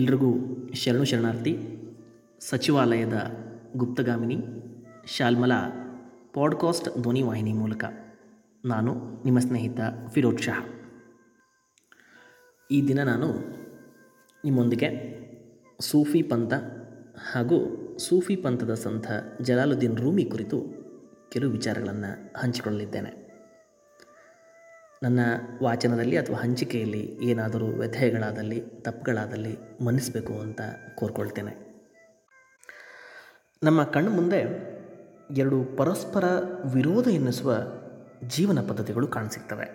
ಎಲ್ರಿಗೂ ಶರಣು ಶರಣಾರ್ಥಿ, ಸಚಿವಾಲಯದ ಗುಪ್ತಗಾಮಿನಿ ಶಾಲ್ಮಲಾ ಪಾಡ್ಕಾಸ್ಟ್ ಧ್ವನಿವಾಹಿನಿ ಮೂಲಕ ನಾನು ನಿಮ್ಮ ಸ್ನೇಹಿತ ಫಿರೋಜ್ ಶಾ. ಈ ದಿನ ನಾನು ನಿಮ್ಮೊಂದಿಗೆ ಸೂಫಿ ಪಂಥ ಹಾಗೂ ಸೂಫಿ ಪಂಥದ ಸಂತ ಜಲಾಲುದ್ದೀನ್ ರೂಮಿ ಕುರಿತು ಕೆಲವು ವಿಚಾರಗಳನ್ನು ಹಂಚಿಕೊಳ್ಳಲಿದ್ದೇನೆ. ನನ್ನ ವಾಚನದಲ್ಲಿ ಅಥವಾ ಹಂಚಿಕೆಯಲ್ಲಿ ಏನಾದರೂ ವ್ಯಥೆಗಳಾದಲ್ಲಿ, ತಪ್ಪುಗಳಾದಲ್ಲಿ ಮನ್ನಿಸಬೇಕು ಅಂತ ಕೋರ್ಕೊಳ್ತೇನೆ. ನಮ್ಮ ಕಣ್ಣು ಮುಂದೆ ಎರಡು ಪರಸ್ಪರ ವಿರೋಧ ಎನ್ನಿಸುವ ಜೀವನ ಪದ್ಧತಿಗಳು ಕಾಣಸಿಗ್ತವೆ.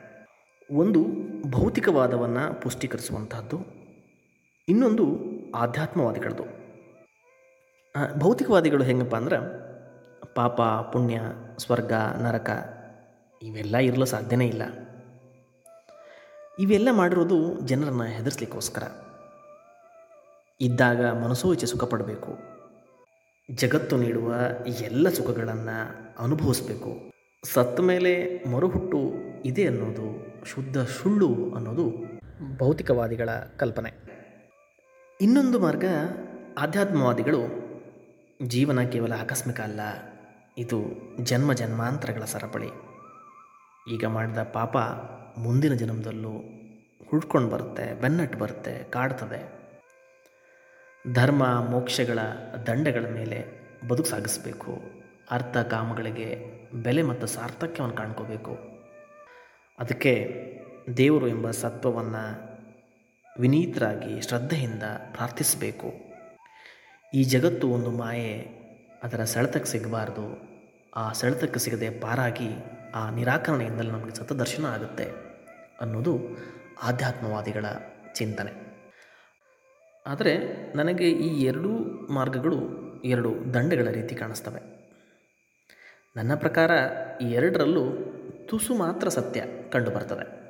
ಒಂದು ಭೌತಿಕವಾದವನ್ನು ಪುಷ್ಟೀಕರಿಸುವಂತಹದ್ದು, ಇನ್ನೊಂದು ಆಧ್ಯಾತ್ಮವಾದಿಗಳದು. ಭೌತಿಕವಾದಿಗಳು ಹೆಂಗಪ್ಪ ಅಂದ್ರೆ ಪಾಪ, ಪುಣ್ಯ, ಸ್ವರ್ಗ, ನರಕ, ಇವೆಲ್ಲ ಇರಲು ಸಾಧ್ಯನೇ ಇಲ್ಲ. ಇವೆಲ್ಲ ಮಾಡಿರೋದು ಜನರನ್ನು ಹೆದರ್ಸ್ಲಿಕ್ಕೋಸ್ಕರ. ಇದ್ದಾಗ ಮನಸೋಚೆ ಇಚ್ಛೆ ಸುಖ ಪಡಬೇಕು. ಜಗತ್ತು ನೀಡುವ ಎಲ್ಲ ಸುಖಗಳನ್ನು ಅನುಭವಿಸಬೇಕು. ಸತ್ತ ಮೇಲೆ ಮರುಹುಟ್ಟು ಇದೆ ಅನ್ನೋದು, ಶುದ್ಧ ಸುಳ್ಳು ಅನ್ನೋದು ಭೌತಿಕವಾದಿಗಳ ಕಲ್ಪನೆ. ಇನ್ನೊಂದು ಮಾರ್ಗ ಆಧ್ಯಾತ್ಮವಾದಿಗಳು, ಜೀವನ ಕೇವಲ ಆಕಸ್ಮಿಕ ಅಲ್ಲ, ಇದು ಜನ್ಮ ಜನ್ಮಾಂತರಗಳ ಸರಪಳಿ. ಈಗ ಮಾಡಿದ ಪಾಪ ಮುಂದಿನ ಜನ್ಮದಲ್ಲೂ ಹುಡ್ಕೊಂಡು ಬರುತ್ತೆ, ಬೆನ್ನಟ್ಟು ಬರುತ್ತೆ, ಕಾಡ್ತದೆ. ಧರ್ಮ, ಮೋಕ್ಷಗಳ ದಂಡಗಳ ಮೇಲೆ ಬದುಕು ಸಾಗಿಸಬೇಕು. ಅರ್ಥ ಕಾಮಗಳಿಗೆ ಬೆಲೆ ಮತ್ತು ಸಾರ್ಥಕ್ಯವನ್ನು ಕಾಣ್ಕೋಬೇಕು. ಅದಕ್ಕೆ ದೇವರು ಎಂಬ ಸತ್ವವನ್ನು ವಿನೀತರಾಗಿ ಶ್ರದ್ಧೆಯಿಂದ ಪ್ರಾರ್ಥಿಸಬೇಕು. ಈ ಜಗತ್ತು ಒಂದು ಮಾಯೆ, ಅದರ ಸೆಳೆತಕ್ಕೆ ಸಿಗಬಾರ್ದು. ಆ ಸೆಳೆತಕ್ಕೆ ಸಿಗದೆ ಪಾರಾಗಿ ಆ ನಿರಾಕರಣೆಯಿಂದಲೇ ನಮಗೆ ಸತದರ್ಶನ ಆಗುತ್ತೆ ಅನ್ನೋದು ಆಧ್ಯಾತ್ಮವಾದಿಗಳ ಚಿಂತನೆ. ಆದರೆ ನನಗೆ ಈ ಎರಡೂ ಮಾರ್ಗಗಳು ಎರಡು ದಂಡಗಳ ರೀತಿ ಕಾಣಿಸ್ತವೆ. ನನ್ನ ಪ್ರಕಾರ ಈ ಎರಡರಲ್ಲೂ ತುಸು ಮಾತ್ರ ಸತ್ಯ ಕಂಡುಬರ್ತದೆ.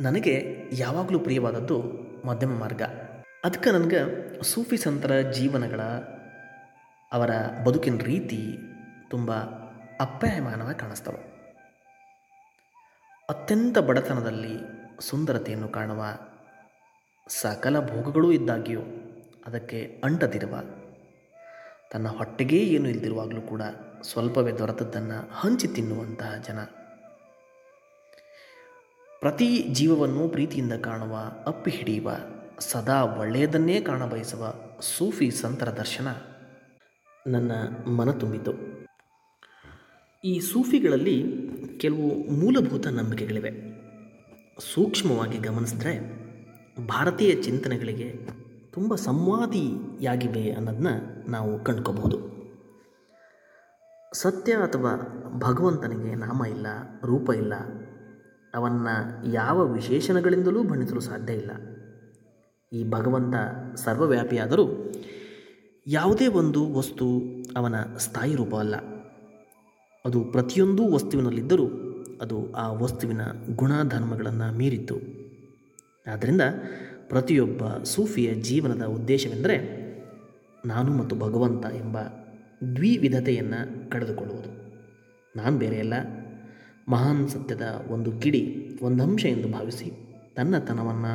ನನಗೆ ಯಾವಾಗಲೂ ಪ್ರಿಯವಾದದ್ದು ಮಧ್ಯಮ ಮಾರ್ಗ. ಅದಕ್ಕೆ ನನಗೆ ಸೂಫಿ ಸಂತರ ಜೀವನಗಳ ಅವರ ಬದುಕಿನ ರೀತಿ ತುಂಬ ಅಪ್ಯಾಯಮಾನವಾಗಿ ಕಾಣಿಸ್ತವೆ. ಅತ್ಯಂತ ಬಡತನದಲ್ಲಿ ಸುಂದರತೆಯನ್ನು ಕಾಣುವ ಸಕಲ ಭೋಗಗಳೂ ಇದ್ದಾಗ್ಯೂ ಅದಕ್ಕೆ ಅಂಟದಿರುವ ತನ್ನ ಹೊಟ್ಟೆಗೇ ಏನು ಇಲ್ದಿರುವಾಗಲೂ ಕೂಡ ಸ್ವಲ್ಪವೇ ದೊರೆತದ್ದನ್ನು ಹಂಚಿ ತಿನ್ನುವಂತಹ ಜನ. ಪ್ರತಿ ಜೀವವನ್ನು ಪ್ರೀತಿಯಿಂದ ಕಾಣುವ, ಅಪ್ಪಿ ಹಿಡಿಯುವ, ಸದಾ ಒಳ್ಳೆಯದನ್ನೇ ಕಾಣಬಯಸುವ ಸೂಫಿ ಸಂತರ ದರ್ಶನ ನನ್ನ ಮನ ತುಂಬಿತು. ಈ ಸೂಫಿಗಳಲ್ಲಿ ಕೆಲವು ಮೂಲಭೂತ ನಂಬಿಕೆಗಳಿವೆ. ಸೂಕ್ಷ್ಮವಾಗಿ ಗಮನಿಸಿದ್ರೆ ಭಾರತೀಯ ಚಿಂತನೆಗಳಿಗೆ ತುಂಬ ಸಂವಾದಿಯಾಗಿವೆ ಅನ್ನೋದನ್ನ ನಾವು ಕಂಡ್ಕೋಬಹುದು. ಸತ್ಯ ಅಥವಾ ಭಗವಂತನಿಗೆ ನಾಮ ಇಲ್ಲ, ರೂಪ ಇಲ್ಲ, ಅವನ್ನು ಯಾವ ವಿಶೇಷಣಗಳಿಂದಲೂ ಬಣ್ಣಿಸಲು ಸಾಧ್ಯ ಇಲ್ಲ. ಈ ಭಗವಂತ ಸರ್ವವ್ಯಾಪಿಯಾದರೂ ಯಾವುದೇ ಒಂದು ವಸ್ತು ಅವನ ಸ್ಥಾಯಿ ರೂಪ ಅಲ್ಲ. ಅದು ಪ್ರತಿಯೊಂದು ವಸ್ತುವಿನಲ್ಲಿದ್ದರೂ ಅದು ಆ ವಸ್ತುವಿನ ಗುಣಧರ್ಮಗಳನ್ನು ಮೀರಿತ್ತು. ಆದ್ದರಿಂದ ಪ್ರತಿಯೊಬ್ಬ ಸೂಫಿಯ ಜೀವನದ ಉದ್ದೇಶವೆಂದರೆ ನಾನು ಮತ್ತು ಭಗವಂತ ಎಂಬ ದ್ವಿವಿಧತೆಯನ್ನು ಕಳೆದುಕೊಳ್ಳುವುದು. ನಾನು ಬೇರೆಯಲ್ಲ ಮಹಾನ್ ಸತ್ಯದ ಒಂದು ಕಿಡಿ ಒಂದು ಅಂಶ ಎಂದು ಭಾವಿಸಿ ತನ್ನತನವನ್ನು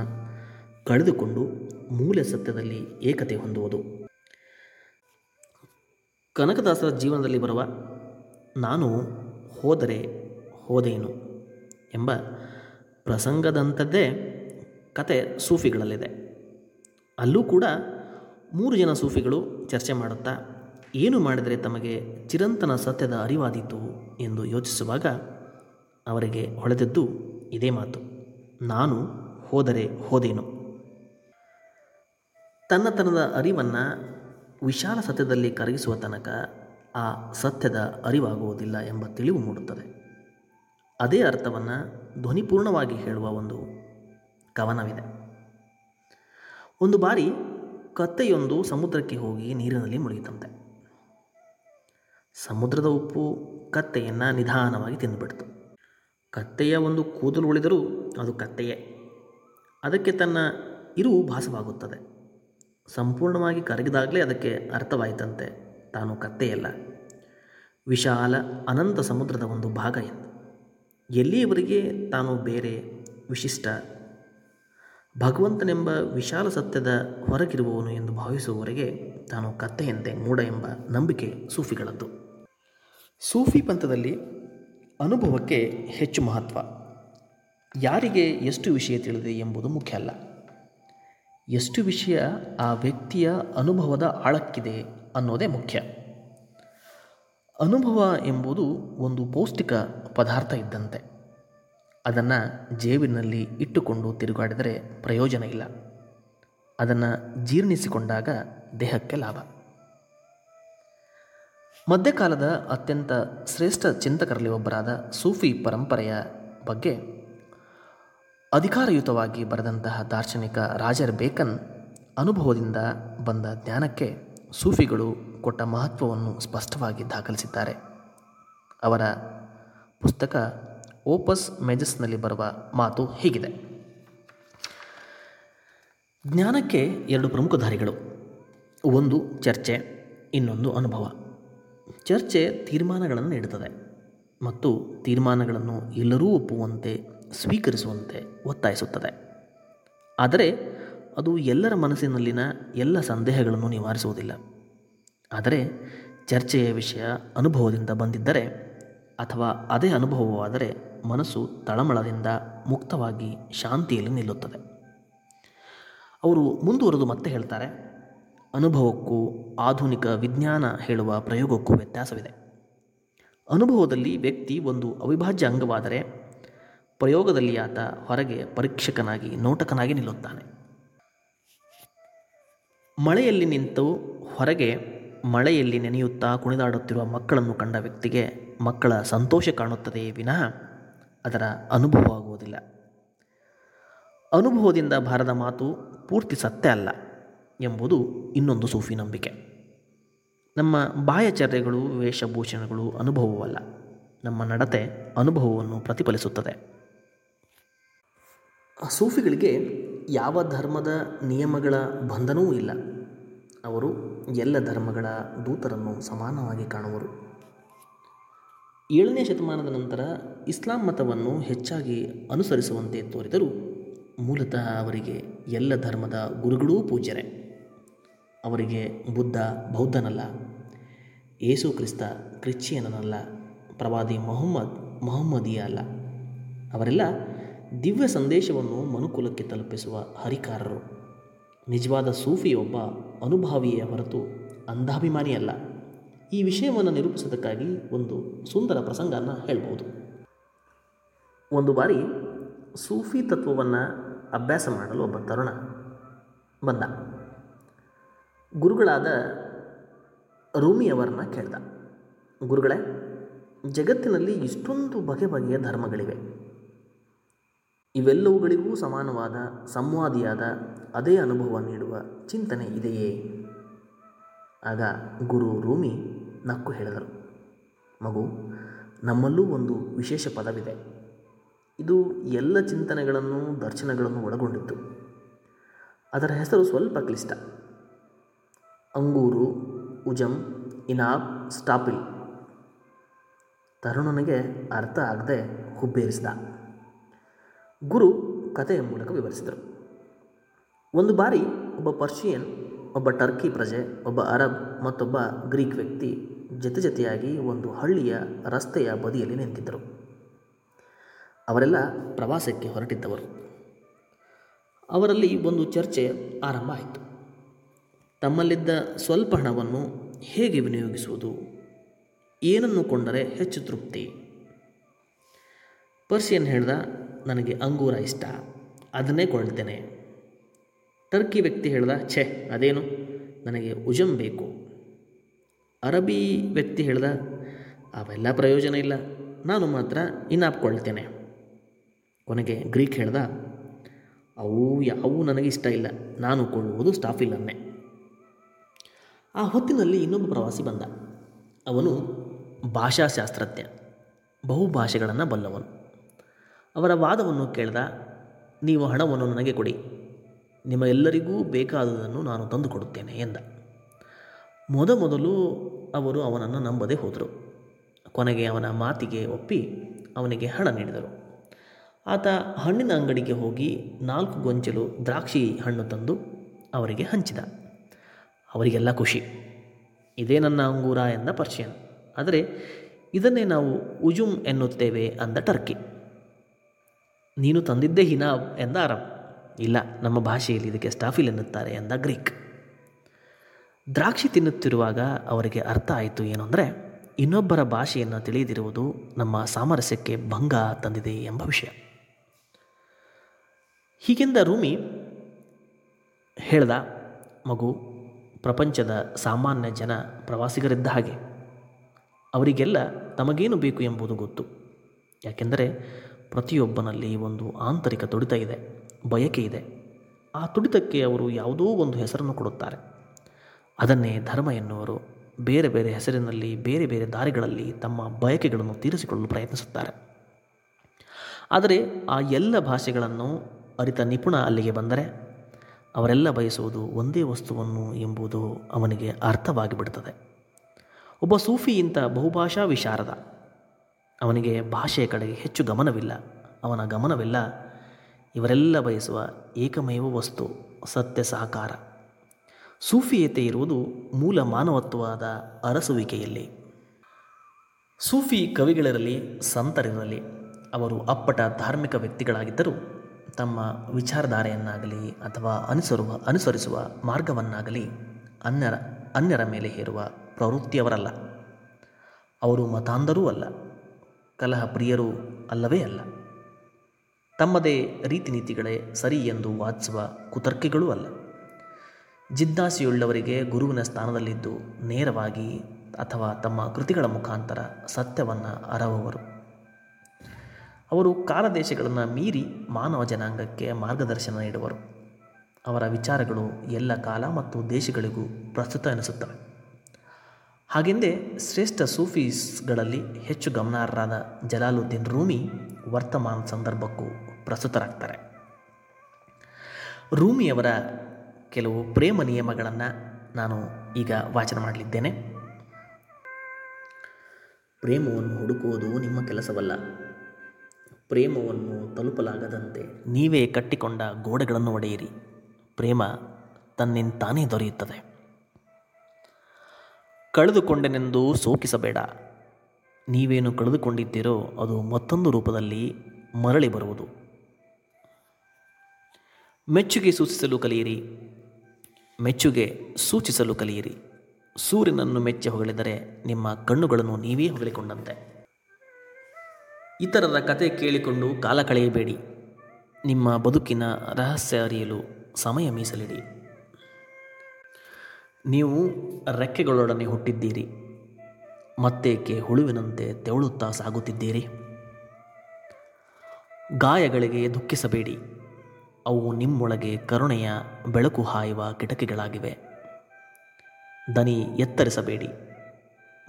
ಕಳೆದುಕೊಂಡು ಮೂಲ ಸತ್ಯದಲ್ಲಿ ಏಕತೆ ಹೊಂದುವುದು. ಕನಕದಾಸರ ಜೀವನದಲ್ಲಿ ಬರುವ ನಾನು ಹೋದರೆ ಹೋದೇನು ಎಂಬ ಪ್ರಸಂಗದಂಥದ್ದೇ ಕತೆ ಸೂಫಿಗಳಲ್ಲಿದೆ. ಅಲ್ಲೂ ಕೂಡ ಮೂರು ಜನ ಸೂಫಿಗಳು ಚರ್ಚೆ ಮಾಡುತ್ತಾ, ಏನು ಮಾಡಿದರೆ ತಮಗೆ ಚಿರಂತನ ಸತ್ಯದ ಅರಿವಾದೀತು? ಎಂದು ಯೋಚಿಸುವಾಗ ಅವರಿಗೆ ಹೊಳೆದದ್ದು ಇದೇ ಮಾತು, ನಾನು ಹೋದರೆ ಹೋದೇನು. ತನ್ನತನದ ಅರಿವನ್ನು ವಿಶಾಲ ಸತ್ಯದಲ್ಲಿ ಕರಗಿಸುವ ತನಕ ಆ ಸತ್ಯದ ಅರಿವಾಗುವುದಿಲ್ಲ ಎಂಬ ತಿಳಿವು ಮೂಡುತ್ತದೆ. ಅದೇ ಅರ್ಥವನ್ನು ಧ್ವನಿಪೂರ್ಣವಾಗಿ ಹೇಳುವ ಒಂದು ಕವನವಿದೆ. ಒಂದು ಬಾರಿ ಕತ್ತೆಯೊಂದು ಸಮುದ್ರಕ್ಕೆ ಹೋಗಿ ನೀರಿನಲ್ಲಿ ಮುಳುಗಿತಂತೆ. ಸಮುದ್ರದ ಉಪ್ಪು ಕತ್ತೆಯನ್ನು ನಿಧಾನವಾಗಿ ತಿಂದುಬಿಡ್ತು. ಕತ್ತೆಯ ಒಂದು ಕೂದಲು ಉಳಿದರೂ ಅದು ಕತ್ತೆಯೇ. ಅದಕ್ಕೆ ತನ್ನ ಇರುವು ಭಾಸವಾಗುತ್ತದೆ. ಸಂಪೂರ್ಣವಾಗಿ ಕರಗಿದಾಗಲೇ ಅದಕ್ಕೆ ಅರ್ಥವಾಯಿತಂತೆ. ತಾನು ಕತ್ತೆಯಲ್ಲ. ವಿಶಾಲ ಅನಂತ ಸಮುದ್ರದ ಒಂದು ಭಾಗ ಎಂದು ಎಲ್ಲಿಯವರೆಗೆ ತಾನು ಬೇರೆ ವಿಶಿಷ್ಟ ಭಗವಂತನೆಂಬ ವಿಶಾಲ ಸತ್ಯದ ಹೊರಗಿರುವವನು ಎಂದು ಭಾವಿಸುವವರೆಗೆ ತಾನು ಕತ್ತೆಯಂತೆ ಮೂಢ ಎಂಬ ನಂಬಿಕೆ ಸೂಫಿಗಳದ್ದು. ಸೂಫಿ ಪಂಥದಲ್ಲಿ ಅನುಭವಕ್ಕೆ ಹೆಚ್ಚು ಮಹತ್ವ. ಯಾರಿಗೆ ಎಷ್ಟು ವಿಷಯ ತಿಳಿದಿದೆ ಎಂಬುದು ಮುಖ್ಯ ಅಲ್ಲ. ಎಷ್ಟು ವಿಷಯ ಆ ವ್ಯಕ್ತಿಯ ಅನುಭವದ ಆಳಕ್ಕಿದೆ ಅನ್ನೋದೇ ಮುಖ್ಯ. ಅನುಭವ ಎಂಬುದು ಒಂದು ಪೌಷ್ಟಿಕ ಪದಾರ್ಥ ಇದ್ದಂತೆ. ಅದನ್ನು ಜೇಬಿನಲ್ಲಿ ಇಟ್ಟುಕೊಂಡು ತಿರುಗಾಡಿದರೆ ಪ್ರಯೋಜನ ಇಲ್ಲ. ಅದನ್ನು ಜೀರ್ಣಿಸಿಕೊಂಡಾಗ ದೇಹಕ್ಕೆ ಲಾಭ. ಮಧ್ಯಕಾಲದ ಅತ್ಯಂತ ಶ್ರೇಷ್ಠ ಚಿಂತಕರಲ್ಲಿ ಒಬ್ಬರಾದ ಸೂಫಿ ಪರಂಪರೆಯ ಬಗ್ಗೆ ಅಧಿಕಾರಯುತವಾಗಿ ಬರೆದಂತಹ ದಾರ್ಶನಿಕ ರಾಜರ್ ಬೇಕನ್ ಅನುಭವದಿಂದ ಬಂದ ಜ್ಞಾನಕ್ಕೆ ಸೂಫಿಗಳು ಕೊಟ್ಟ ಮಹತ್ವವನ್ನು ಸ್ಪಷ್ಟವಾಗಿ ದಾಖಲಿಸಿದ್ದಾರೆ. ಅವರ ಪುಸ್ತಕ ಓಪಸ್ ಮೆಜಸ್ನಲ್ಲಿ ಬರುವ ಮಾತು ಹೀಗಿದೆ. ಜ್ಞಾನಕ್ಕೆ ಎರಡು ಪ್ರಮುಖ ದಾರಿಗಳು. ಒಂದು ಚರ್ಚೆ, ಇನ್ನೊಂದು ಅನುಭವ. ಚರ್ಚೆ ತೀರ್ಮಾನಗಳನ್ನು ನೀಡುತ್ತದೆ ಮತ್ತು ತೀರ್ಮಾನಗಳನ್ನು ಎಲ್ಲರೂ ಒಪ್ಪುವಂತೆ, ಸ್ವೀಕರಿಸುವಂತೆ ಒತ್ತಾಯಿಸುತ್ತದೆ. ಆದರೆ ಅದು ಎಲ್ಲರ ಮನಸ್ಸಿನಲ್ಲಿನ ಎಲ್ಲ ಸಂದೇಹಗಳನ್ನು ನಿವಾರಿಸುವುದಿಲ್ಲ. ಆದರೆ ಚರ್ಚೆಯ ವಿಷಯ ಅನುಭವದಿಂದ ಬಂದಿದ್ದರೆ ಅಥವಾ ಅದೇ ಅನುಭವವಾದರೆ ಮನಸ್ಸು ತಳಮಳದಿಂದ ಮುಕ್ತವಾಗಿ ಶಾಂತಿಯಲ್ಲಿ ನಿಲ್ಲುತ್ತದೆ. ಅವರು ಮುಂದುವರೆದು ಮತ್ತೆ ಹೇಳ್ತಾರೆ, ಅನುಭವಕ್ಕೂ ಆಧುನಿಕ ವಿಜ್ಞಾನ ಹೇಳುವ ಪ್ರಯೋಗಕ್ಕೂ ವ್ಯತ್ಯಾಸವಿದೆ. ಅನುಭವದಲ್ಲಿ ವ್ಯಕ್ತಿ ಒಂದು ಅವಿಭಾಜ್ಯ ಅಂಗವಾದರೆ ಪ್ರಯೋಗದಲ್ಲಿ ಆತ ಹೊರಗೆ ಪರೀಕ್ಷಕನಾಗಿ ನೋಟಕನಾಗಿ ನಿಲ್ಲುತ್ತಾನೆ. ಮಳೆಯಲ್ಲಿ ನಿಂತು ಹೊರಗೆ ಮಳೆಯಲ್ಲಿ ನೆನೆಯುತ್ತಾ ಕುಣಿದಾಡುತ್ತಿರುವ ಮಕ್ಕಳನ್ನು ಕಂಡ ವ್ಯಕ್ತಿಗೆ ಮಕ್ಕಳ ಸಂತೋಷ ಕಾಣುತ್ತದೆಯೇ ವಿನಃ ಅದರ ಅನುಭವ ಆಗುವುದಿಲ್ಲ. ಅನುಭವದಿಂದ ಬಾರದ ಮಾತು ಪೂರ್ತಿ ಸತ್ಯ ಅಲ್ಲ ಎಂಬುದು ಇನ್ನೊಂದು ಸೂಫಿ ನಂಬಿಕೆ. ನಮ್ಮ ಬಾಹ್ಯಚರ್ಯಗಳು, ವೇಷಭೂಷಣಗಳು ಅನುಭವವಲ್ಲ, ನಮ್ಮ ನಡತೆ ಅನುಭವವನ್ನು ಪ್ರತಿಫಲಿಸುತ್ತದೆ. ಸೂಫಿಗಳಿಗೆ ಯಾವ ಧರ್ಮದ ನಿಯಮಗಳ ಬಂಧನವೂ ಇಲ್ಲ. ಅವರು ಎಲ್ಲ ಧರ್ಮಗಳ ದೂತರನ್ನು ಸಮಾನವಾಗಿ ಕಾಣುವರು. ಏಳನೇ ಶತಮಾನದ ನಂತರ ಇಸ್ಲಾಂ ಮತವನ್ನು ಹೆಚ್ಚಾಗಿ ಅನುಸರಿಸುವಂತೆ ತೋರಿದರು ಮೂಲತಃ ಅವರಿಗೆ ಎಲ್ಲ ಧರ್ಮದ ಗುರುಗಳೂ ಪೂಜ್ಯರೇ. ಅವರಿಗೆ ಬುದ್ಧ, ಬೌದ್ಧನಲ್ಲ, ಯೇಸು ಕ್ರಿಸ್ತ, ಕ್ರಿಶ್ಚಿಯನನಲ್ಲ, ಪ್ರವಾದಿ ಮೊಹಮ್ಮದ್, ಮೊಹಮ್ಮದಿಯ ಅಲ್ಲ. ಅವರೆಲ್ಲ ದಿವ್ಯ ಸಂದೇಶವನ್ನು ಮನುಕುಲಕ್ಕೆ ತಲುಪಿಸುವ ಹರಿಕಾರರು. ನಿಜವಾದ ಸೂಫಿಯೊಬ್ಬ ಅನುಭಾವಿಯೇ ಹೊರತು ಅಂಧಾಭಿಮಾನಿಯಲ್ಲ. ಈ ವಿಷಯವನ್ನು ನಿರೂಪಿಸೋದಕ್ಕಾಗಿ ಒಂದು ಸುಂದರ ಪ್ರಸಂಗನ ಹೇಳ್ಬೋದು. ಒಂದು ಬಾರಿ ಸೂಫಿ ತತ್ವವನ್ನು ಅಭ್ಯಾಸ ಮಾಡಲು ಒಬ್ಬ ತರುಣ ಬಂದ. ಗುರುಗಳಾದ ರೂಮಿಯವರನ್ನ ಕೇಳ್ದ. ಗುರುಗಳೇ, ಜಗತ್ತಿನಲ್ಲಿ ಇಷ್ಟೊಂದು ಬಗೆ ಬಗೆಯ ಧರ್ಮಗಳಿವೆ. ಇವೆಲ್ಲವುಗಳಿಗೂ ಸಮಾನವಾದ, ಸಂವಾದಿಯಾದ ಅದೇ ಅನುಭವ ನೀಡುವ ಚಿಂತನೆ ಇದೆಯೇ? ಆಗ ಗುರು ರೂಮಿ ನಕ್ಕು ಹೇಳಿದರು. ಮಗು, ನಮ್ಮಲ್ಲೂ ಒಂದು ವಿಶೇಷ ಪದವಿದೆ. ಇದು ಎಲ್ಲ ಚಿಂತನೆಗಳನ್ನು ದರ್ಶನಗಳನ್ನು ಒಳಗೊಂಡಿತ್ತು. ಅದರ ಹೆಸರು ಸ್ವಲ್ಪ ಕ್ಲಿಷ್ಟ. ಅಂಗೂರು, ಉಜಂ, ಇನಾಬ್, ಸ್ಟಾಪಿಲ್. ತರುಣನಿಗೆ ಅರ್ಥ ಆಗದೆ ಹುಬ್ಬೇರಿಸಿದ. ಗುರು ಕಥೆಯ ಮೂಲಕ ವಿವರಿಸಿದರು. ಒಂದು ಬಾರಿ ಒಬ್ಬ ಪರ್ಷಿಯನ್, ಒಬ್ಬ ಟರ್ಕಿ ಪ್ರಜೆ, ಒಬ್ಬ ಅರಬ್, ಮತ್ತೊಬ್ಬ ಗ್ರೀಕ್ ವ್ಯಕ್ತಿ ಜೊತೆ ಜೊತೆಯಾಗಿ ಒಂದು ಹಳ್ಳಿಯ ರಸ್ತೆಯ ಬದಿಯಲ್ಲಿ ನಿಂತಿದ್ದರು. ಅವರೆಲ್ಲ ಪ್ರವಾಸಕ್ಕೆ ಹೊರಟಿದ್ದವರು. ಅವರಲ್ಲಿ ಒಂದು ಚರ್ಚೆ ಆರಂಭ ಆಯಿತು. ತಮ್ಮಲ್ಲಿದ್ದ ಸ್ವಲ್ಪ ಹಣವನ್ನು ಹೇಗೆ ವಿನಿಯೋಗಿಸುವುದು? ಏನನ್ನು ಕೊಂಡರೆ ಹೆಚ್ಚು ತೃಪ್ತಿ? ಪರ್ಷಿಯನ್ ಹೇಳ್ದ ನನಗೆ ಅಂಗೂರ ಇಷ್ಟ. ಅದನ್ನೇ ಕೊಳ್ತೇನೆ ಟರ್ಕಿ ವ್ಯಕ್ತಿ ಹೇಳ್ದ, ಛೆ, ಅದೇನು? ನನಗೆ ಉಜಂ ಬೇಕು. ಅರಬಿ ವ್ಯಕ್ತಿ ಹೇಳ್ದ, ಅವೆಲ್ಲ ಪ್ರಯೋಜನ ಇಲ್ಲ. ನಾನು ಮಾತ್ರ ಇನ್ನಾಪ್ಕೊಳ್ತೇನೆ ಕೊನೆಗೆ ಗ್ರೀಕ್ ಹೇಳ್ದ, ಅವು ಯಾವೂ ನನಗೆ ಇಷ್ಟ ಇಲ್ಲ. ನಾನು ಕೊಳ್ಳುವುದು ಸ್ಟಾಫಿಲನ್ನೇ. ಆ ಹೊತ್ತಿನಲ್ಲಿ ಇನ್ನೊಬ್ಬ ಪ್ರವಾಸಿ ಬಂದ. ಅವನು ಭಾಷಾಶಾಸ್ತ್ರಜ್ಞ. ಬಹುಭಾಷೆಗಳನ್ನು ಬಲ್ಲವನು. ಅವರ ವಾದವನ್ನು ಕೇಳಿದ, ನೀವು ಹಣವನ್ನು ನನಗೆ ಕೊಡಿ. ನಿಮ್ಮ ಎಲ್ಲರಿಗೂ ಬೇಕಾದುದನ್ನು ನಾನು ತಂದು ಕೊಡುತ್ತೇನೆ ಎಂದ ಮೊದಮೊದಲು ಅವರು ಅವನನ್ನು ನಂಬದೆ ಹೋದರು. ಕೊನೆಗೆ ಅವನ ಮಾತಿಗೆ ಒಪ್ಪಿ ಅವನಿಗೆ ಹಣ ನೀಡಿದರು. ಆತ ಹಣ್ಣಿನ ಅಂಗಡಿಗೆ ಹೋಗಿ ನಾಲ್ಕು ಗೊಂಚಲು ದ್ರಾಕ್ಷಿ ಹಣ್ಣು ತಂದು ಅವರಿಗೆ ಹಂಚಿದ. ಅವರಿಗೆಲ್ಲ ಖುಷಿ. ಇದೇ ನನ್ನ ಅಂಗೂರ ಎಂದ ಪರ್ಷಿಯನ್. ಆದರೆ ಇದನ್ನೇ ನಾವು ಉಜುಮ್ ಎನ್ನುತ್ತೇವೆ ಅಂದ ಟರ್ಕಿ. ನೀನು ತಂದಿದ್ದೇ ಹೀನಾ ಎಂದ ಅರಬ್ ಇಲ್ಲ, ನಮ್ಮ ಭಾಷೆಯಲ್ಲಿ ಇದಕ್ಕೆ ಸ್ಟಾಫಿಲ್ ಎನ್ನುತ್ತಾರೆ ಎಂದ ಗ್ರೀಕ್. ದ್ರಾಕ್ಷಿ ತಿನ್ನುತ್ತಿರುವಾಗ ಅವರಿಗೆ ಅರ್ಥ ಆಯಿತು ಏನು ಅಂದರೆ, ಇನ್ನೊಬ್ಬರ ಭಾಷೆಯನ್ನು ತಿಳಿದಿರುವುದು ನಮ್ಮ ಸಾಮರಸ್ಯಕ್ಕೆ ಭಂಗ ತಂದಿದೆ ಎಂಬ ವಿಷಯ. ಹೀಗೆಂದ ರೂಮಿ ಹೇಳ್ದ, ಮಗು, ಪ್ರಪಂಚದ ಸಾಮಾನ್ಯ ಜನ ಪ್ರವಾಸಿಗರಿದ್ದ ಹಾಗೆ. ಅವರಿಗೆಲ್ಲ ತಮಗೇನು ಬೇಕು ಎಂಬುದು ಗೊತ್ತು. ಯಾಕೆಂದರೆ ಪ್ರತಿಯೊಬ್ಬನಲ್ಲಿ ಒಂದು ಆಂತರಿಕ ತುಡಿತ ಇದೆ, ಬಯಕೆ ಇದೆ. ಆ ತುಡಿತಕ್ಕೆ ಅವರು ಯಾವುದೋ ಒಂದು ಹೆಸರನ್ನು ಕೊಡುತ್ತಾರೆ. ಅದನ್ನೇ ಧರ್ಮ ಎನ್ನುವರು. ಬೇರೆ ಬೇರೆ ಹೆಸರಿನಲ್ಲಿ, ಬೇರೆ ಬೇರೆ ದಾರಿಗಳಲ್ಲಿ ತಮ್ಮ ಬಯಕೆಗಳನ್ನು ತೀರಿಸಿಕೊಳ್ಳಲು ಪ್ರಯತ್ನಿಸುತ್ತಾರೆ. ಆದರೆ ಆ ಎಲ್ಲ ಭಾಷೆಗಳನ್ನು ಅರಿತ ನಿಪುಣ ಅಲ್ಲಿಗೆ ಬಂದರೆ ಅವರೆಲ್ಲ ಬಯಸುವುದು ಒಂದೇ ವಸ್ತುವನ್ನು ಎಂಬುದು ಅವನಿಗೆ ಅರ್ಥವಾಗಿ ಬಿಡುತ್ತದೆ ಒಬ್ಬ ಸೂಫಿ ಇಂಥ ಬಹುಭಾಷಾ ವಿಶಾರದ ಅವನಿಗೆ ಭಾಷೆಯ ಕಡೆಗೆ ಹೆಚ್ಚು ಗಮನವಿಲ್ಲ. ಅವನ ಗಮನವಿಲ್ಲ. ಇವರೆಲ್ಲ ಬಯಸುವ ಏಕಮೇವ ವಸ್ತು, ಸತ್ಯ ಸಹಕಾರ. ಸೂಫಿಯತೆ ಇರುವುದು ಮೂಲ ಮಾನವತ್ವವಾದ ಅರಸುವಿಕೆಯಲ್ಲಿ. ಸೂಫಿ ಕವಿಗಳಿರಲಿ ಸಂತರಿರಲಿ. ಅವರು ಅಪ್ಪಟ ಧಾರ್ಮಿಕ ವ್ಯಕ್ತಿಗಳಾಗಿದ್ದರೂ ತಮ್ಮ ವಿಚಾರಧಾರೆಯನ್ನಾಗಲಿ ಅಥವಾ ಅನುಸರುವ, ಅನುಸರಿಸುವ ಮಾರ್ಗವನ್ನಾಗಲಿ ಅನ್ಯರ ಅನ್ಯರ ಮೇಲೆ ಹೇರುವ ಪ್ರವೃತ್ತಿಯವರಲ್ಲ. ಅವರು ಮತಾಂಧರೂ ಅಲ್ಲ. ಕಲಹ ಪ್ರಿಯರು ಅಲ್ಲವೇ ಅಲ್ಲ. ತಮ್ಮದೇ ರೀತಿ ನೀತಿಗಳೇ ಸರಿ ಎಂದು ವಾದಿಸುವ ಕುತರ್ಕೆಗಳೂ ಅಲ್ಲ. ಜಿಜ್ಞಾಸೆಯುಳ್ಳವರಿಗೆ ಗುರುವಿನ ಸ್ಥಾನದಲ್ಲಿದ್ದು ನೇರವಾಗಿ ಅಥವಾ ತಮ್ಮ ಕೃತಿಗಳ ಮುಖಾಂತರ ಸತ್ಯವನ್ನು ಅರವವರು. ಅವರು ಕಾಲದೇಶಗಳನ್ನು ಮೀರಿ ಮಾನವ ಜನಾಂಗಕ್ಕೆ ಮಾರ್ಗದರ್ಶನ ನೀಡುವರು. ಅವರ ವಿಚಾರಗಳು ಎಲ್ಲ ಕಾಲ ಮತ್ತು ದೇಶಗಳಿಗೂ ಪ್ರಸ್ತುತ ಎನಿಸುತ್ತವೆ. ಹಾಗೆಂದೇ ಶ್ರೇಷ್ಠ ಸೂಫೀಸ್ಗಳಲ್ಲಿ ಹೆಚ್ಚು ಗಮನಾರ್ಹರಾದ ಜಲಾಲುದ್ದೀನ್ ರೂಮಿ ವರ್ತಮಾನ ಸಂದರ್ಭಕ್ಕೂ ಪ್ರಸ್ತುತರಾಗ್ತಾರೆ. ರೂಮಿಯವರ ಕೆಲವು ಪ್ರೇಮ ನಿಯಮಗಳನ್ನು ನಾನು ಈಗ ವಾಚನ ಮಾಡಲಿದ್ದೇನೆ. ಪ್ರೇಮವನ್ನು ಹುಡುಕುವುದು ನಿಮ್ಮ ಕೆಲಸವಲ್ಲ. ಪ್ರೇಮವನ್ನು ತಲುಪಲಾಗದಂತೆ ನೀವೇ ಕಟ್ಟಿಕೊಂಡ ಗೋಡೆಗಳನ್ನು ಒಡೆಯಿರಿ. ಪ್ರೇಮ ತನ್ನಿಂತಾನೇ ದೊರೆಯುತ್ತದೆ. ಕಳೆದುಕೊಂಡೆನೆಂದು ಸೋಕಿಸಬೇಡ ನೀವೇನು ಕಳೆದುಕೊಂಡಿದ್ದೀರೋ ಅದು ಮತ್ತೊಂದು ರೂಪದಲ್ಲಿ ಮರಳಿ ಬರುವುದು. ಮೆಚ್ಚುಗೆ ಸೂಚಿಸಲು ಕಲಿಯಿರಿ. ಮೆಚ್ಚುಗೆ ಸೂಚಿಸಲು ಕಲಿಯಿರಿ. ಸೂರ್ಯನನ್ನು ಮೆಚ್ಚಿ ಹೊಗಳಿದರೆ ನಿಮ್ಮ ಕಣ್ಣುಗಳನ್ನು ನೀವೇ ಹೊಗಳಿಕೊಂಡಂತೆ. ಇತರರ ಕತೆ ಕೇಳಿಕೊಂಡು ಕಾಲ ಕಳೆಯಬೇಡಿ. ನಿಮ್ಮ ಬದುಕಿನ ರಹಸ್ಯ ಅರಿಯಲು ಸಮಯ ಮೀಸಲಿಡಿ. ನೀವು ರೆಕ್ಕೆಗಳೊಡನೆ ಹುಟ್ಟಿದ್ದೀರಿ, ಮತ್ತೇಕೆ ಹುಳುವಿನಂತೆ ತೆವಳುತ್ತಾ ಸಾಗುತ್ತಿದ್ದೀರಿ? ಗಾಯಗಳಿಗೆ ದುಃಖಿಸಬೇಡಿ, ಅವು ನಿಮ್ಮೊಳಗೆ ಕರುಣೆಯ ಬೆಳಕು ಹಾಯುವ ಕಿಟಕಿಗಳಾಗಿವೆ. ದನಿ ಎತ್ತರಿಸಬೇಡಿ,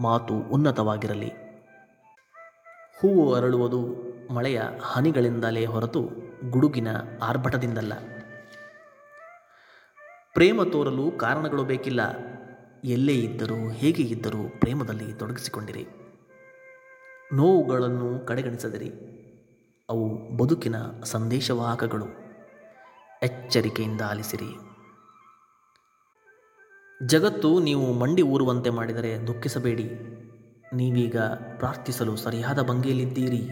ಮಾತು ಉನ್ನತವಾಗಿರಲಿ. ಹೂವು ಅರಳುವುದು ಮಳೆಯ ಹನಿಗಳಿಂದಲೇ ಹೊರತು ಗುಡುಗಿನ ಆರ್ಭಟದಿಂದಲ್ಲ. ಪ್ರೇಮ ತೋರಲು ಕಾರಣಗಳು ಬೇಕಿಲ್ಲ. ಎಲ್ಲೇ ಇದ್ದರೂ ಹೇಗೆ ಇದ್ದರೂ ಪ್ರೇಮದಲ್ಲಿ ತೊಡಗಿಸಿಕೊಂಡಿರಿ. ನೋವುಗಳನ್ನು ಕಡೆಗಣಿಸದಿರಿ. ಅವು ಬದುಕಿನ ಸಂದೇಶವಾಹಕಗಳು. ಎಚ್ಚರಿಕೆಯಿಂದ ಆಲಿಸಿರಿ. ಜಗತ್ತು ನೀವು ಮಂಡಿ ಊರುವಂತೆ ಮಾಡಿದರೆ ದುಃಖಿಸಬೇಡಿ. ನೀವೀಗ ಪ್ರಾರ್ಥಿಸಲು ಸರಿಯಾದ ಭಂಗಿಯಲ್ಲಿದ್ದೀರಿ.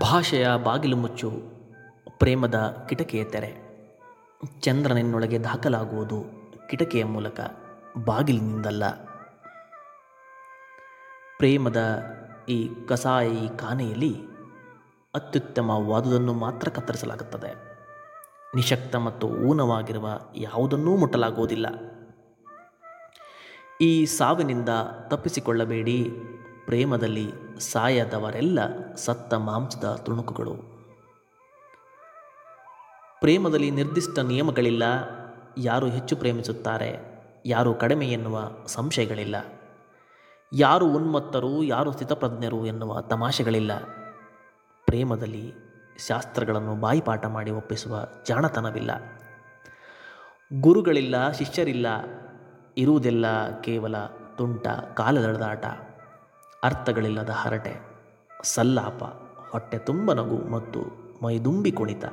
ಭಾಷೆಯ ಬಾಗಿಲು ಮುಚ್ಚು, ಪ್ರೇಮದ ಕಿಟಕಿಯ ತೆರೆ. ಚಂದ್ರನಿನ್ನೊಳಗೆ ದಾಖಲಾಗುವುದು ಕಿಟಕಿಯ ಮೂಲಕ ಬಾಗಿಲಿನಿಂದಲ್ಲ. ಪ್ರೇಮದ ಈ ಕಸಾಯಿ ಖಾನೆಯಲ್ಲಿ ಅತ್ಯುತ್ತಮವಾದುದನ್ನು ಮಾತ್ರ ಕತ್ತರಿಸಲಾಗುತ್ತದೆ. ನಿಶಕ್ತ ಮತ್ತು ಊನವಾಗಿರುವ ಯಾವುದನ್ನೂ ಮುಟ್ಟಲಾಗುವುದಿಲ್ಲ. ಈ ಸಾವಿನಿಂದ ತಪ್ಪಿಸಿಕೊಳ್ಳಬೇಡಿ. ಪ್ರೇಮದಲ್ಲಿ ಸಾಯದವರೆಲ್ಲ ಸತ್ತ ಮಾಂಸದ ತುಣುಕುಗಳು. ಪ್ರೇಮದಲ್ಲಿ ನಿರ್ದಿಷ್ಟ ನಿಯಮಗಳಿಲ್ಲ. ಯಾರು ಹೆಚ್ಚು ಪ್ರೇಮಿಸುತ್ತಾರೆ, ಯಾರು ಕಡಿಮೆ ಎನ್ನುವ ಸಂಶಯಗಳಿಲ್ಲ. ಯಾರು ಉನ್ಮತ್ತರು, ಯಾರು ಸ್ಥಿತಪ್ರಜ್ಞರು ಎನ್ನುವ ತಮಾಷೆಗಳಿಲ್ಲ. ಪ್ರೇಮದಲ್ಲಿ ಶಾಸ್ತ್ರಗಳನ್ನು ಬಾಯಿಪಾಠ ಮಾಡಿ ಒಪ್ಪಿಸುವ ಜಾಣತನವಿಲ್ಲ. ಗುರುಗಳಿಲ್ಲ, ಶಿಷ್ಯರಿಲ್ಲ, ಇರುವುದೆಲ್ಲ ಕೇವಲ ತುಂಟ, ಕಾಲದಳದಾಟ, ಅರ್ಥಗಳಿಲ್ಲದ ಹರಟೆ, ಸಲ್ಲಾಪ, ಹೊಟ್ಟೆ ತುಂಬ ನಗು ಮತ್ತು ಮೈದುಂಬಿ ಕುಣಿತ.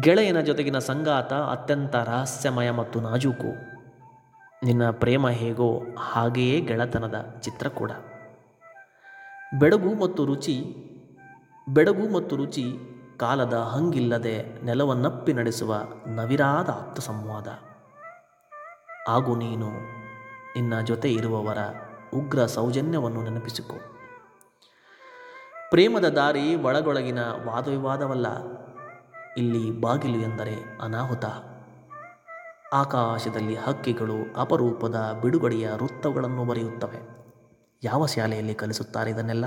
ಗೆಳೆಯನ ಜೊತೆಗಿನ ಸಂಗಾತ ಅತ್ಯಂತ ರಹಸ್ಯಮಯ ಮತ್ತು ನಾಜೂಕು. ನಿನ್ನ ಪ್ರೇಮ ಹೇಗೋ ಹಾಗೆಯೇ ಗೆಳತನದ ಚಿತ್ರ ಕೂಡ. ಬೆಡಗು ಮತ್ತು ರುಚಿ, ಬೆಡಗು ಮತ್ತು ರುಚಿ ಕಾಲದ ಹಂಗಿಲ್ಲದೆ ನೆಲವನ್ನಪ್ಪಿ ನಡೆಸುವ ನವಿರಾದ ಆಪ್ತ ಸಂವಾದ ಹಾಗೂ ನೀನು ನಿನ್ನ ಜೊತೆ ಇರುವವರ ಉಗ್ರ ಸೌಜನ್ಯವನ್ನು ನೆನಪಿಸಿಕೊ. ಪ್ರೇಮದ ದಾರಿ ಒಳಗೊಳಗಿನ ವಾದವಿವಾದವಲ್ಲ. ಇಲ್ಲಿ ಬಾಗಿಲು ಎಂದರೆ ಅನಾಹುತ. ಆಕಾಶದಲ್ಲಿ ಹಕ್ಕಿಗಳು ಅಪರೂಪದ ಬಿಡುಗಡೆಯ ವೃತ್ತಗಳನ್ನು ಬರೆಯುತ್ತವೆ. ಯಾವ ಶಾಲೆಯಲ್ಲಿ ಕಲಿಸುತ್ತಾರೆ ಇದನ್ನೆಲ್ಲ?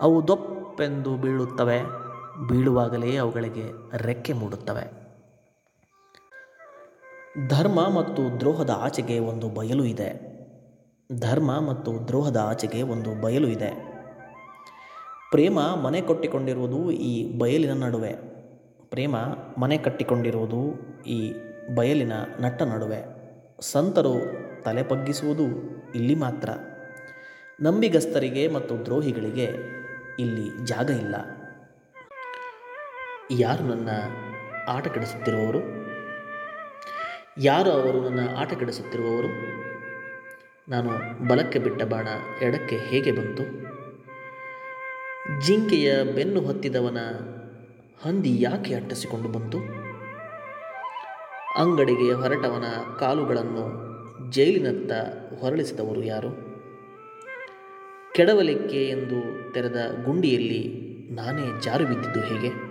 ಅವು ದೊಪ್ಪೆಂದು ಬೀಳುತ್ತವೆ, ಬೀಳುವಾಗಲೇ ಅವುಗಳಿಗೆ ರೆಕ್ಕೆ ಮೂಡುತ್ತವೆ. ಧರ್ಮ ಮತ್ತು ದ್ರೋಹದ ಆಚೆಗೆ ಒಂದು ಬಯಲು ಇದೆ. ಧರ್ಮ ಮತ್ತು ದ್ರೋಹದ ಆಚೆಗೆ ಒಂದು ಬಯಲು ಇದೆ. ಪ್ರೇಮ ಮನೆ ಕಟ್ಟಿಕೊಂಡಿರುವುದು ಈ ಬಯಲಿನ ನಡುವೆ. ಪ್ರೇಮ ಮನೆ ಕಟ್ಟಿಕೊಂಡಿರುವುದು ಈ ಬಯಲಿನ ನಟ್ಟ ನಡುವೆ. ಸಂತರು ತಲೆ ಬಗ್ಗಿಸುವುದು ಇಲ್ಲಿ ಮಾತ್ರ. ನಂಬಿಗಸ್ತರಿಗೆ ಮತ್ತು ದ್ರೋಹಿಗಳಿಗೆ ಇಲ್ಲಿ ಜಾಗ ಇಲ್ಲ. ಯಾರು ನನ್ನ ಆಟ ಕೆಡಿಸುತ್ತಿರುವವರು? ಯಾರು ಅವರು ನನ್ನ ಆಟ ಕೆಡಿಸುತ್ತಿರುವವರು? ನಾನು ಬಲಕ್ಕೆ ಬಿಟ್ಟ ಬಾಣ ಎಡಕ್ಕೆ ಹೇಗೆ ಬಂತು? ಜಿಂಕೆಯ ಬೆನ್ನು ಹತ್ತಿದವನ ಹಂದಿ ಯಾಕೆ ಅಟ್ಟಿಸಿಕೊಂಡು ಬಂತು? ಅಂಗಡಿಗೆ ಹೊರಟವನ ಕಾಲುಗಳನ್ನು ಜೈಲಿನತ್ತ ಹೊರಳಿಸಿದವರು ಯಾರು? ಕೆಡವಲಿಕ್ಕೆ ಎಂದು ತೆರೆದ ಗುಂಡಿಯಲ್ಲಿ ನಾನೇ ಜಾರು ಬಿದ್ದಿದ್ದು ಹೇಗೆ?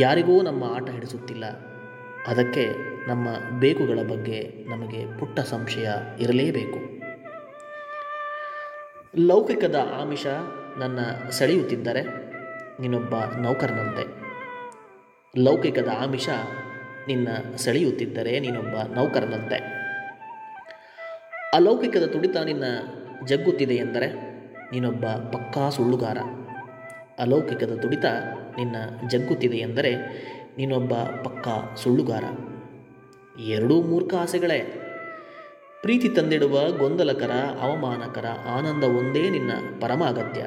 ಯಾರಿಗೂ ನಮ್ಮ ಆಟ ಹಿಡಿಸುತ್ತಿಲ್ಲ. ಅದಕ್ಕೆ ನಮ್ಮ ಬೇಕುಗಳ ಬಗ್ಗೆ ನಮಗೆ ಪುಟ್ಟ ಸಂಶಯ ಇರಲೇಬೇಕು. ಲೌಕಿಕದ ಆಮಿಷ ನನ್ನ ಸೆಳೆಯುತ್ತಿದ್ದರೆ ನೀನೊಬ್ಬ ನೌಕರನಂತೆ. ಲೌಕಿಕದ ಆಮಿಷ ನಿನ್ನ ಸೆಳೆಯುತ್ತಿದ್ದರೆ ನೀನೊಬ್ಬ ನೌಕರನಂತೆ. ಅಲೌಕಿಕದ ತುಡಿತ ನಿನ್ನ ಜಗ್ಗುತ್ತಿದೆ ಎಂದರೆ ನೀನೊಬ್ಬ ಪಕ್ಕಾ ಸುಳ್ಳುಗಾರ. ಅಲೌಕಿಕದ ತುಡಿತ ನಿನ್ನ ಜಗ್ಗುತ್ತಿದೆ ಎಂದರೆ ನೀನೊಬ್ಬ ಪಕ್ಕಾ ಸುಳ್ಳುಗಾರ. ಎರಡೂ ಮೂರ್ಖ ಆಸೆಗಳೇ. ಪ್ರೀತಿ ತಂದಿಡುವ ಗೊಂದಲಕರ, ಅವಮಾನಕರ ಆನಂದ ಒಂದೇ ನಿನ್ನ ಪರಮ ಅಗತ್ಯ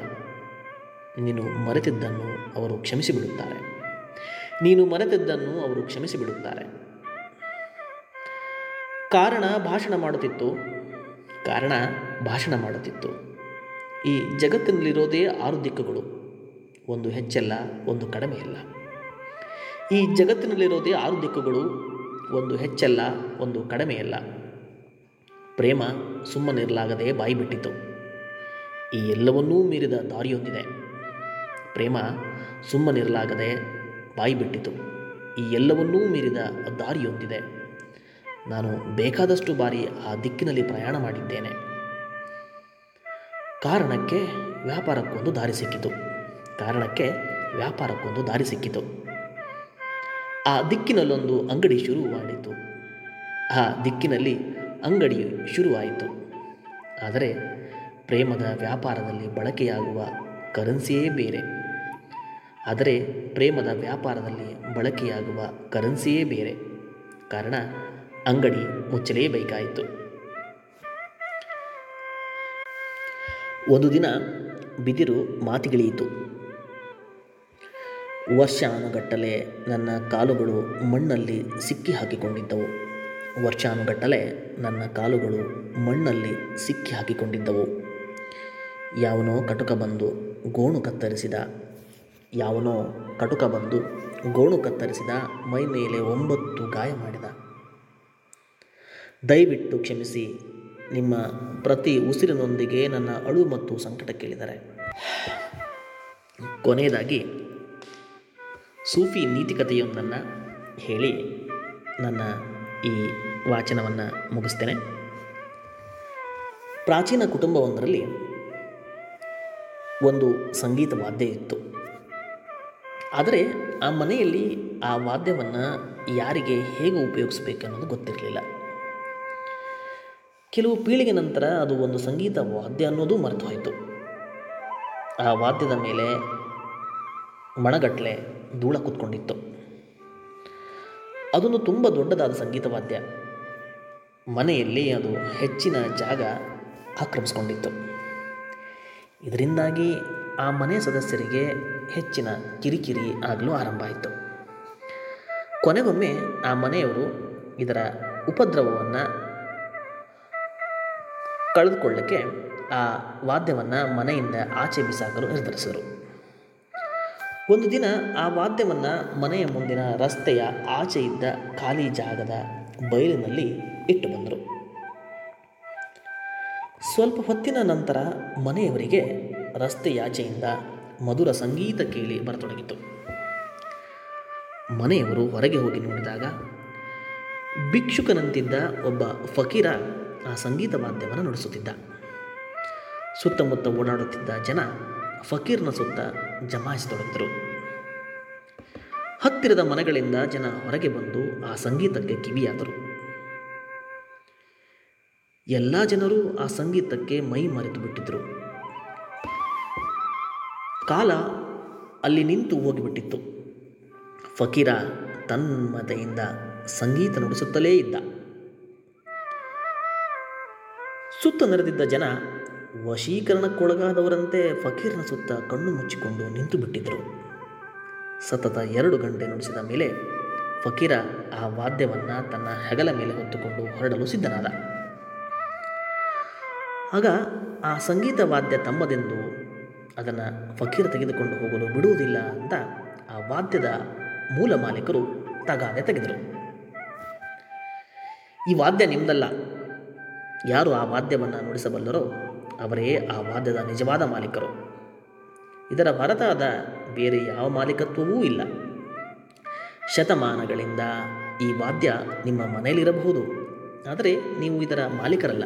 ನೀನು ಮರೆತಿದ್ದನ್ನು ಅವರು ಕ್ಷಮಿಸಿಬಿಡುತ್ತಾರೆ. ನೀನು ಮರೆತಿದ್ದನ್ನು ಅವರು ಕ್ಷಮಿಸಿಬಿಡುತ್ತಾರೆ. ಕಾರಣ ಭಾಷಣ ಮಾಡುತ್ತಿತ್ತು. ಕಾರಣ ಭಾಷಣ ಮಾಡುತ್ತಿತ್ತು. ಈ ಜಗತ್ತಿನಲ್ಲಿರೋದೇ ಆರು ದಿಕ್ಕುಗಳು. ಒಂದು ಹೆಚ್ಚಲ್ಲ ಒಂದು ಕಡಿಮೆಯಲ್ಲ. ಈ ಜಗತ್ತಿನಲ್ಲಿರೋದೇ ಆರು ದಿಕ್ಕುಗಳು, ಒಂದು ಹೆಚ್ಚಲ್ಲ ಒಂದು ಕಡಿಮೆಯಲ್ಲ. ಪ್ರೇಮ ಸುಮ್ಮನಿರಲಾಗದೆ ಬಾಯಿ ಬಿಟ್ಟಿತು ಈ ಎಲ್ಲವನ್ನೂ ಮೀರಿದ ದಾರಿಯೊಂದಿದೆ. ಪ್ರೇಮ ಸುಮ್ಮನಿರಲಾಗದೆ ಬಾಯಿ ಬಿಟ್ಟಿತು. ಈ ಎಲ್ಲವನ್ನೂ ಮೀರಿದ ದಾರಿಯೊಂದಿದೆ. ನಾನು ಬೇಕಾದಷ್ಟು ಬಾರಿ ಆ ದಿಕ್ಕಿನಲ್ಲಿ ಪ್ರಯಾಣ ಮಾಡಿದ್ದೇನೆ. ಕಾರಣಕ್ಕೆ ವ್ಯಾಪಾರಕ್ಕೊಂದು ದಾರಿ ಸಿಕ್ಕಿತು. ಕಾರಣಕ್ಕೆ ವ್ಯಾಪಾರಕ್ಕೊಂದು ದಾರಿ ಸಿಕ್ಕಿತು. ಆ ದಿಕ್ಕಿನಲ್ಲೊಂದು ಅಂಗಡಿ ಶುರು ಮಾಡಿತು ಆ ದಿಕ್ಕಿನಲ್ಲಿ ಅಂಗಡಿ ಶುರುವಾಯಿತು. ಆದರೆ ಪ್ರೇಮದ ವ್ಯಾಪಾರದಲ್ಲಿ ಬಳಕೆಯಾಗುವ ಕರೆನ್ಸಿಯೇ ಬೇರೆ. ಆದರೆ ಪ್ರೇಮದ ವ್ಯಾಪಾರದಲ್ಲಿ ಬಳಕೆಯಾಗುವ ಕರೆನ್ಸಿಯೇ ಬೇರೆ. ಕಾರಣ, ಅಂಗಡಿ ಮುಚ್ಚಲೇಬೇಕಾಯಿತು. ಒಂದು ದಿನ ಬಿದಿರು ಮಾತಿಗಿಳಿಯಿತು. ವರ್ಷಾನುಗಟ್ಟಲೆ ನನ್ನ ಕಾಲುಗಳು ಮಣ್ಣಲ್ಲಿ ಸಿಕ್ಕಿ ಹಾಕಿಕೊಂಡಿದ್ದವು ವರ್ಷಾನುಗಟ್ಟಲೆ ನನ್ನ ಕಾಲುಗಳು ಮಣ್ಣಲ್ಲಿ ಸಿಕ್ಕಿ ಹಾಕಿಕೊಂಡಿದ್ದವು ಯಾವನೋ ಕಟುಕ ಬಂದು ಗೋಣು ಕತ್ತರಿಸಿದ ಯಾವನೋ ಕಟುಕ ಬಂದು ಗೋಣು ಕತ್ತರಿಸಿದ ಮೈ ಮೇಲೆ ಒಂಬತ್ತು ಗಾಯ ಮಾಡಿದ. ದಯವಿಟ್ಟು ಕ್ಷಮಿಸಿ, ನಿಮ್ಮ ಪ್ರತಿ ಉಸಿರಿನೊಂದಿಗೆ ನನ್ನ ಅಳು ಮತ್ತು ಸಂಕಟ ಕೇಳಿದರೆ. ಕೊನೆಯದಾಗಿ, ಸೂಫಿ ನೀತಿಕತೆಯೊಂದನ್ನು ಹೇಳಿ ನನ್ನ ಈ ವಾಚನವನ್ನು ಮುಗಿಸ್ತೇನೆ. ಪ್ರಾಚೀನ ಕುಟುಂಬವೊಂದರಲ್ಲಿ ಒಂದು ಸಂಗೀತ ವಾದ್ಯ ಇತ್ತು. ಆದರೆ ಆ ಮನೆಯಲ್ಲಿ ಆ ವಾದ್ಯವನ್ನು ಯಾರಿಗೆ ಹೇಗೆ ಉಪಯೋಗಿಸ್ಬೇಕು ಅನ್ನೋದು ಗೊತ್ತಿರಲಿಲ್ಲ. ಕೆಲವು ಪೀಳಿಗೆ ನಂತರ ಅದು ಒಂದು ಸಂಗೀತ ವಾದ್ಯ ಅನ್ನೋದು ಮರೆತು ಹೋಯಿತು ಆ ವಾದ್ಯದ ಮೇಲೆ ಮಣಗಟ್ಟಲೆ ಧೂಳ ಕೂತ್ಕೊಂಡಿತ್ತು. ಅದೊಂದು ತುಂಬ ದೊಡ್ಡದಾದ ಸಂಗೀತ ವಾದ್ಯ. ಮನೆಯಲ್ಲಿ ಅದು ಹೆಚ್ಚಿನ ಜಾಗ ಆಕ್ರಮಿಸ್ಕೊಂಡಿತ್ತು. ಇದರಿಂದಾಗಿ ಆ ಮನೆ ಸದಸ್ಯರಿಗೆ ಹೆಚ್ಚಿನ ಕಿರಿಕಿರಿ ಆಗಲು ಆರಂಭ ಆಯಿತು. ಕೊನೆಗೊಮ್ಮೆ ಆ ಮನೆಯವರು ಇದರ ಉಪದ್ರವವನ್ನು ಕಳೆದುಕೊಳ್ಳಕ್ಕೆ ಆ ವಾದ್ಯವನ್ನು ಮನೆಯಿಂದ ಆಚೆ ಬಿಸಾಕಲು ನಿರ್ಧರಿಸಿದರು. ಒಂದು ದಿನ ಆ ವಾದ್ಯವನ್ನು ಮನೆಯ ಮುಂದಿನ ರಸ್ತೆಯ ಆಚೆ ಇದ್ದ ಖಾಲಿ ಜಾಗದ ಬಯಲಿನಲ್ಲಿ ಇಟ್ಟು ಬಂದರು. ಸ್ವಲ್ಪ ಹೊತ್ತಿನ ನಂತರ ಮನೆಯವರಿಗೆ ರಸ್ತೆಯಾಚೆಯಿಂದ ಮಧುರ ಸಂಗೀತ ಕೇಳಿ ಬರತೊಡಗಿತು. ಮನೆಯವರು ಹೊರಗೆ ಹೋಗಿ ನೋಡಿದಾಗ ಭಿಕ್ಷುಕನಂತಿದ್ದ ಒಬ್ಬ ಫಕೀರ ಆ ಸಂಗೀತ ವಾದ್ಯವನ್ನು ನುಡಿಸುತ್ತಿದ್ದ. ಸುತ್ತಮುತ್ತ ಓಡಾಡುತ್ತಿದ್ದ ಜನ ಫಕೀರ್ನ ಸುತ್ತ ಜಮಾಯಿಸತೊಡಗಿದರು. ಹತ್ತಿರದ ಮನೆಗಳಿಂದ ಜನ ಹೊರಗೆ ಬಂದು ಆ ಸಂಗೀತಕ್ಕೆ ಕಿವಿಯಾದರು. ಎಲ್ಲ ಜನರು ಆ ಸಂಗೀತಕ್ಕೆ ಮೈ ಮರೆತು ಬಿಟ್ಟಿದ್ದರು ಕಾಲ ಅಲ್ಲಿ ನಿಂತು ಹೋಗಿಬಿಟ್ಟಿತ್ತು. ಫಕೀರ ತನ್ಮತೆಯಿಂದ ಸಂಗೀತ ನುಡಿಸುತ್ತಲೇ ಇದ್ದ. ಸುತ್ತ ನೆರೆದಿದ್ದ ಜನ ವಶೀಕರಣಕ್ಕೊಳಗಾದವರಂತೆ ಫಕೀರ್ನ ಸುತ್ತ ಕಣ್ಣು ಮುಚ್ಚಿಕೊಂಡು ನಿಂತು ಬಿಟ್ಟಿದ್ದರು ಸತತ ಎರಡು ಗಂಟೆ ನುಡಿಸಿದ ಮೇಲೆ ಫಕೀರ ಆ ವಾದ್ಯವನ್ನು ತನ್ನ ಹೆಗಲ ಮೇಲೆ ಹೊತ್ತುಕೊಂಡು ಹೊರಡಲು ಸಿದ್ಧನಾದ. ಆಗ ಆ ಸಂಗೀತ ವಾದ್ಯ ತಮ್ಮದೆಂದು ಅದನ್ನು ಫಕೀರ್ ತೆಗೆದುಕೊಂಡು ಹೋಗಲು ಬಿಡುವುದಿಲ್ಲ ಅಂತ ಆ ವಾದ್ಯದ ಮೂಲ ಮಾಲೀಕರು ತಗಾದೆ ತೆಗೆದರು. ಈ ವಾದ್ಯ ನಿಮ್ಮದಲ್ಲ ಯಾರು ಆ ವಾದ್ಯವನ್ನು ನುಡಿಸಬಲ್ಲರೋ ಅವರೇ ಆ ವಾದ್ಯದ ನಿಜವಾದ ಮಾಲೀಕರು. ಇದರ ಹೊರತಾದ ಬೇರೆ ಯಾವ ಮಾಲೀಕತ್ವವೂ ಇಲ್ಲ. ಶತಮಾನಗಳಿಂದ ಈ ವಾದ್ಯ ನಿಮ್ಮ ಮನೆಯಲ್ಲಿರಬಹುದು. ಆದರೆ ನೀವು ಇದರ ಮಾಲೀಕರಲ್ಲ.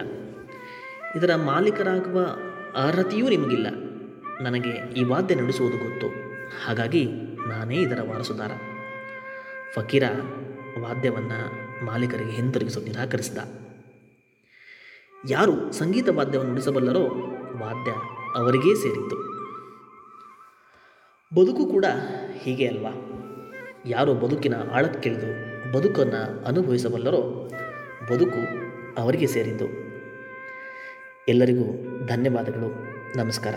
ಇದರ ಮಾಲೀಕರಾಗುವ ಅರ್ಹತೆಯೂ ನಿಮಗಿಲ್ಲ. ನನಗೆ ಈ ವಾದ್ಯ ನುಡಿಸುವುದು ಗೊತ್ತು. ಹಾಗಾಗಿ ನಾನೇ ಇದರ ವಾರಸುದಾರ. ಫಕೀರ ವಾದ್ಯವನ್ನು ಮಾಲೀಕರಿಗೆ ಹಿಂತಿರುಗಿಸಲು ನಿರಾಕರಿಸಿದ. ಯಾರು ಸಂಗೀತ ವಾದ್ಯವನ್ನು ನುಡಿಸಬಲ್ಲರೋ ವಾದ್ಯ ಅವರಿಗೇ ಸೇರಿತ್ತು ಬದುಕು ಕೂಡ ಹೀಗೆ ಅಲ್ವಾ? ಯಾರು ಬದುಕಿನ ಆಳಕ್ಕಿಳಿದು ಬದುಕನ್ನು ಅನುಭವಿಸಬಲ್ಲರೋ ಬದುಕು ಅವರಿಗೆ ಸೇರಿದ್ದು. ಎಲ್ಲರಿಗೂ ಧನ್ಯವಾದಗಳು. ನಮಸ್ಕಾರ.